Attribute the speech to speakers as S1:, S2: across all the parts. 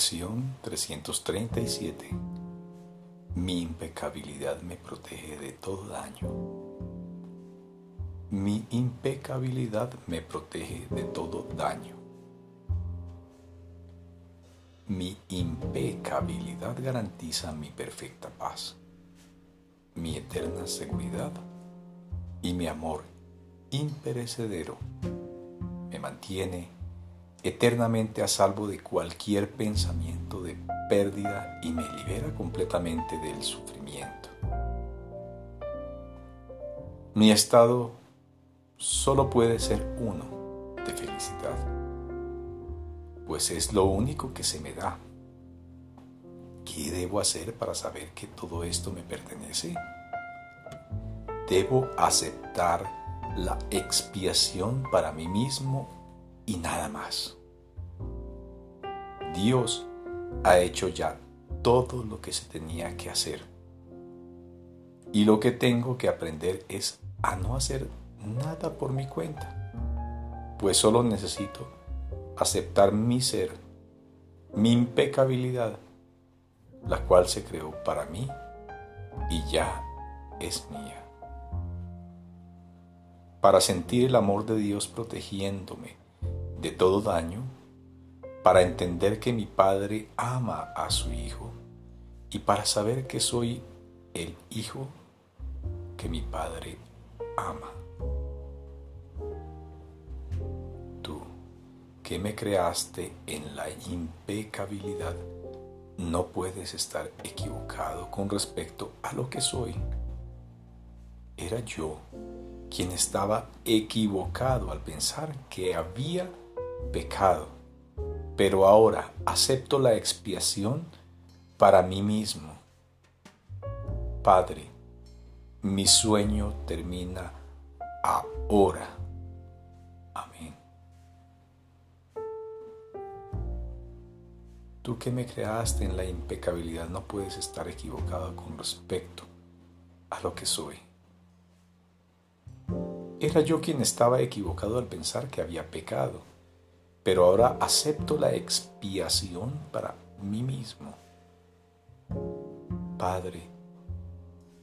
S1: Lección 337 Mi impecabilidad me protege de todo daño. Mi impecabilidad me protege de todo daño. Mi impecabilidad garantiza mi perfecta paz, mi eterna seguridad y mi amor imperecedero me mantiene eternamente a salvo de cualquier pensamiento de pérdida y me libera completamente del sufrimiento. Mi estado solo puede ser uno de felicidad, pues es lo único que se me da. ¿Qué debo hacer para saber que todo esto me pertenece? Debo aceptar la expiación para mí mismo y nada más. Dios ha hecho ya todo lo que se tenía que hacer. Y lo que tengo que aprender es a no hacer nada por mi cuenta, pues solo necesito aceptar mi ser, mi impecabilidad, la cual se creó para mí y ya es mía. Para sentir el amor de Dios protegiéndome, de todo daño para entender que mi Padre ama a su Hijo y para saber que soy el Hijo que mi Padre ama. Tú, que me creaste en la impecabilidad, no puedes estar equivocado con respecto a lo que soy. Era yo quien estaba equivocado al pensar que había pecado, pero ahora acepto la expiación para mí mismo. Padre, mi sueño termina ahora. Amén. Tú que me creaste en la impecabilidad no puedes estar equivocado con respecto a lo que soy. Era yo quien estaba equivocado al pensar que había pecado pero ahora acepto la expiación para mí mismo. Padre,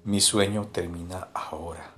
S1: mi sueño termina ahora.